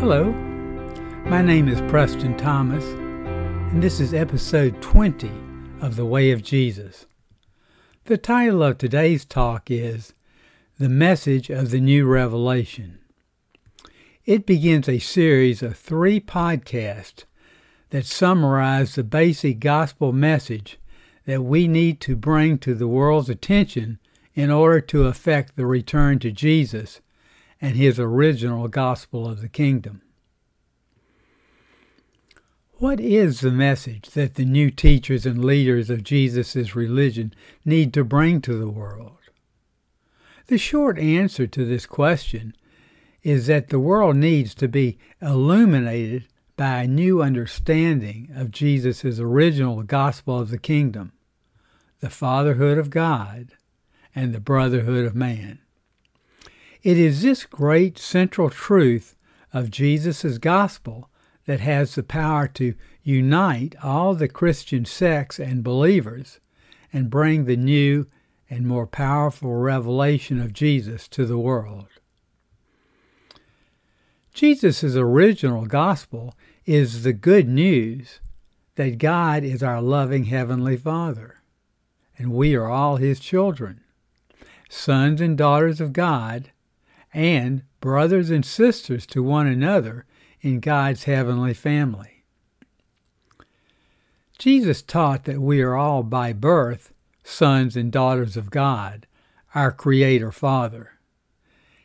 Hello, my name is Preston Thomas, and this is episode 20 of The Way of Jesus. The title of today's talk is The Message of the New Revelation. It begins a series of three podcasts that summarize the basic gospel message that we need to bring to the world's attention in order to effect the return to Jesus and his original gospel of the kingdom. What is the message that the new teachers and leaders of Jesus' religion need to bring to the world? The short answer to this question is that the world needs to be illuminated by a new understanding of Jesus' original gospel of the kingdom, the fatherhood of God, and the brotherhood of man. It is this great central truth of Jesus' gospel that has the power to unite all the Christian sects and believers and bring the new and more powerful revelation of Jesus to the world. Jesus' original gospel is the good news that God is our loving Heavenly Father, and we are all His children, sons and daughters of God, and brothers and sisters to one another in God's heavenly family. Jesus taught that we are all by birth sons and daughters of God, our Creator Father.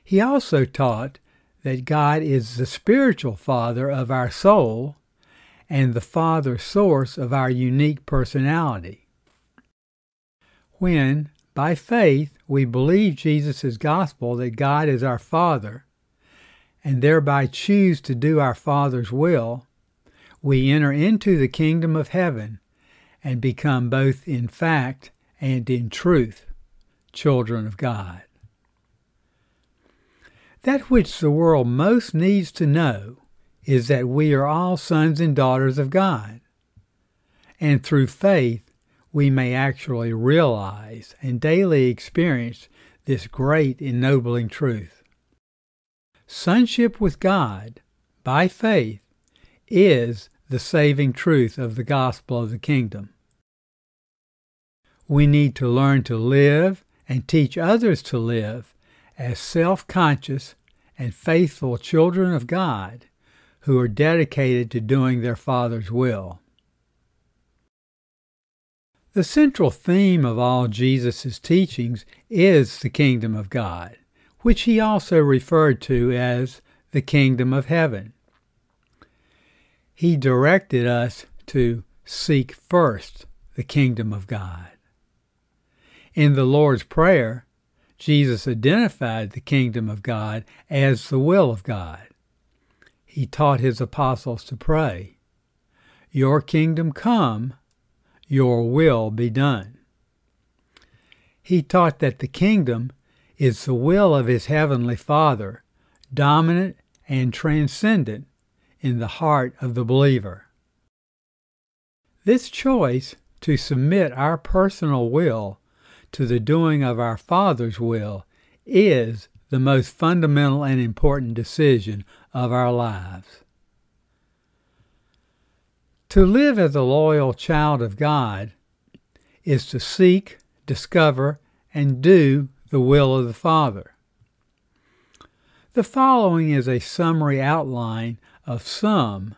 He also taught that God is the spiritual Father of our soul and the Father source of our unique personality. When, by faith, we believe Jesus' gospel that God is our Father, and thereby choose to do our Father's will, we enter into the kingdom of heaven and become both in fact and in truth children of God. That which the world most needs to know is that we are all sons and daughters of God, and through faith we may actually realize and daily experience this great ennobling truth. Sonship with God, by faith, is the saving truth of the gospel of the kingdom. We need to learn to live and teach others to live as self conscious and faithful children of God who are dedicated to doing their Father's will. The central theme of all Jesus' teachings is the kingdom of God, which he also referred to as the kingdom of heaven. He directed us to seek first the kingdom of God. In the Lord's Prayer, Jesus identified the kingdom of God as the will of God. He taught his apostles to pray, Your kingdom come, your will be done. He taught that the kingdom is the will of his heavenly Father, dominant and transcendent in the heart of the believer. This choice to submit our personal will to the doing of our Father's will is the most fundamental and important decision of our lives. To live as a loyal child of God is to seek, discover, and do the will of the Father. The following is a summary outline of some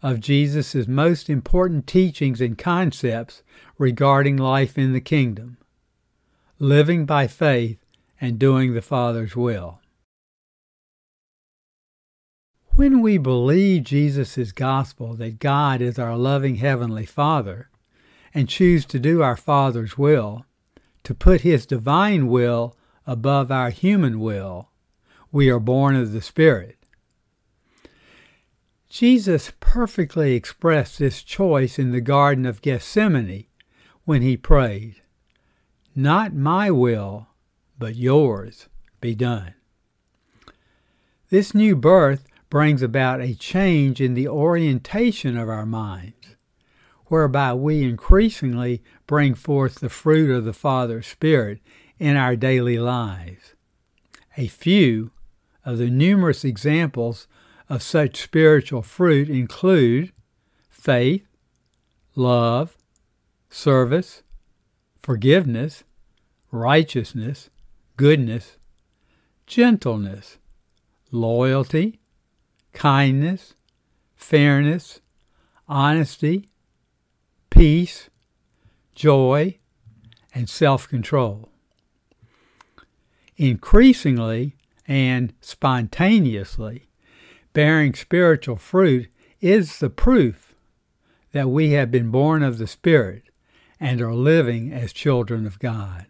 of Jesus' most important teachings and concepts regarding life in the kingdom, living by faith and doing the Father's will. When we believe Jesus' gospel that God is our loving Heavenly Father and choose to do our Father's will, to put His divine will above our human will, we are born of the Spirit. Jesus perfectly expressed this choice in the Garden of Gethsemane when he prayed, Not my will, but yours be done. This new birth brings about a change in the orientation of our minds, whereby we increasingly bring forth the fruit of the Father's Spirit in our daily lives. A few of the numerous examples of such spiritual fruit include faith, love, service, forgiveness, righteousness, goodness, gentleness, loyalty, kindness, fairness, honesty, peace, joy, and self control. Increasingly and spontaneously, bearing spiritual fruit is the proof that we have been born of the Spirit and are living as children of God.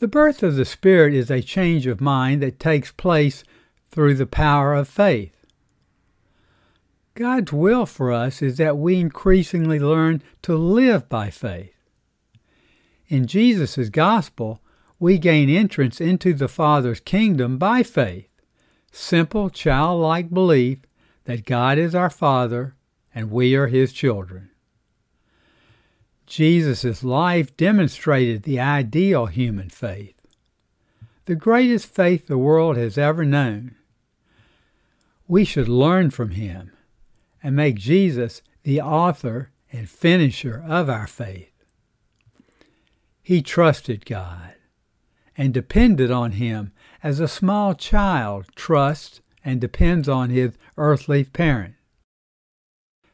The birth of the Spirit is a change of mind that takes place through the power of faith. God's will for us is that we increasingly learn to live by faith. In Jesus' gospel, we gain entrance into the Father's kingdom by faith, simple childlike belief that God is our Father and we are His children. Jesus' life demonstrated the ideal human faith, the greatest faith the world has ever known. We should learn from him and make Jesus the author and finisher of our faith. He trusted God and depended on him as a small child trusts and depends on his earthly parent.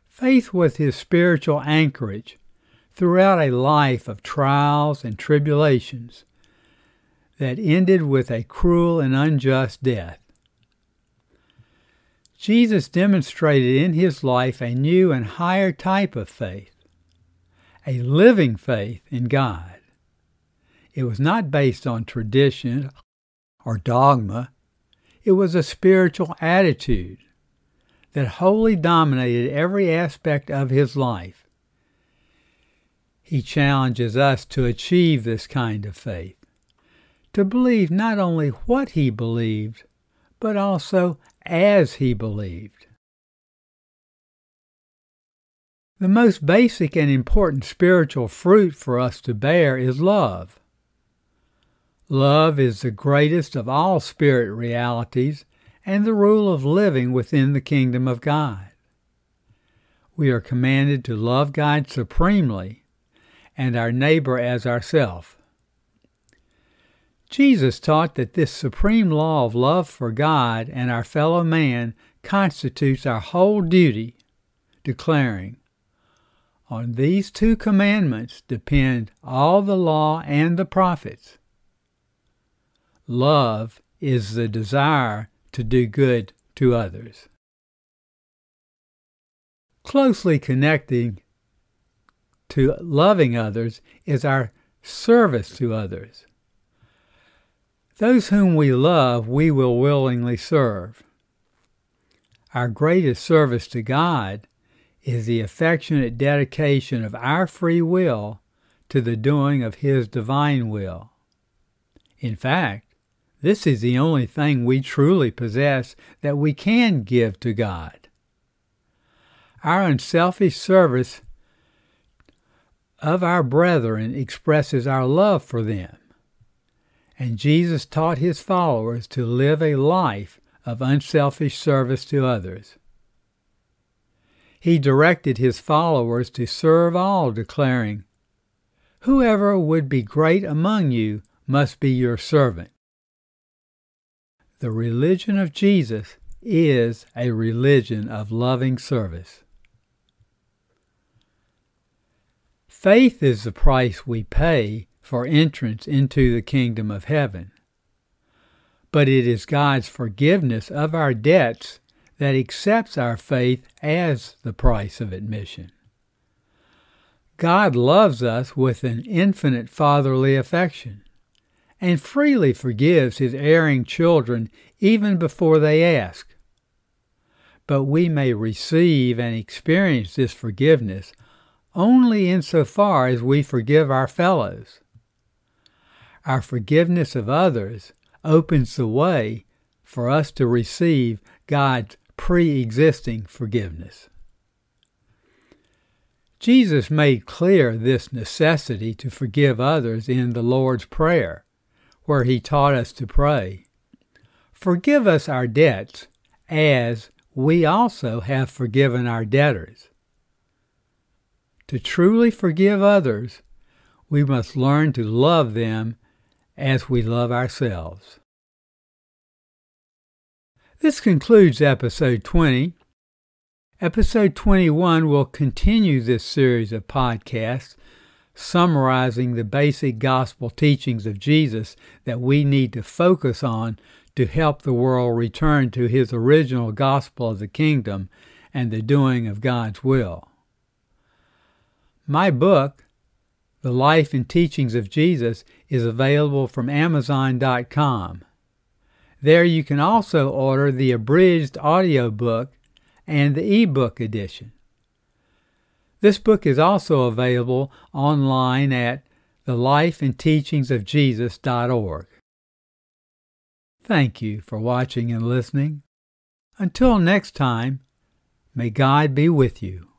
Faith was his spiritual anchorage throughout a life of trials and tribulations that ended with a cruel and unjust death. Jesus demonstrated in his life a new and higher type of faith, a living faith in God. It was not based on tradition or dogma, it was a spiritual attitude that wholly dominated every aspect of his life. He challenges us to achieve this kind of faith, to believe not only what he believed, but also as he believed. The most basic and important spiritual fruit for us to bear is love. Love is the greatest of all spirit realities and the rule of living within the kingdom of God. We are commanded to love God supremely and our neighbor as ourself. Jesus taught that this supreme law of love for God and our fellow man constitutes our whole duty, declaring, On these two commandments depend all the law and the prophets. Love is the desire to do good to others. Closely connecting to loving others is our service to others. Those whom we love, we will willingly serve. Our greatest service to God is the affectionate dedication of our free will to the doing of His divine will. In fact, this is the only thing we truly possess that we can give to God. Our unselfish service of our brethren expresses our love for them. And Jesus taught his followers to live a life of unselfish service to others. He directed his followers to serve all, declaring, Whoever would be great among you must be your servant. The religion of Jesus is a religion of loving service. Faith is the price we pay for entrance into the kingdom of heaven. But it is God's forgiveness of our debts that accepts our faith as the price of admission. God loves us with an infinite fatherly affection and freely forgives his erring children even before they ask. But we may receive and experience this forgiveness only insofar as we forgive our fellows. Our forgiveness of others opens the way for us to receive God's pre existing forgiveness. Jesus made clear this necessity to forgive others in the Lord's Prayer, where he taught us to pray Forgive us our debts, as we also have forgiven our debtors. To truly forgive others, we must learn to love them as we love ourselves. This concludes episode 20. Episode 21 will continue this series of podcasts summarizing the basic gospel teachings of Jesus that we need to focus on to help the world return to his original gospel of the kingdom and the doing of God's will. My book, The Life and Teachings of Jesus, is available from Amazon.com. There you can also order the abridged audiobook and the ebook edition. This book is also available online at thelifeandteachingsofjesus.org. Thank you for watching and listening. Until next time, may God be with you.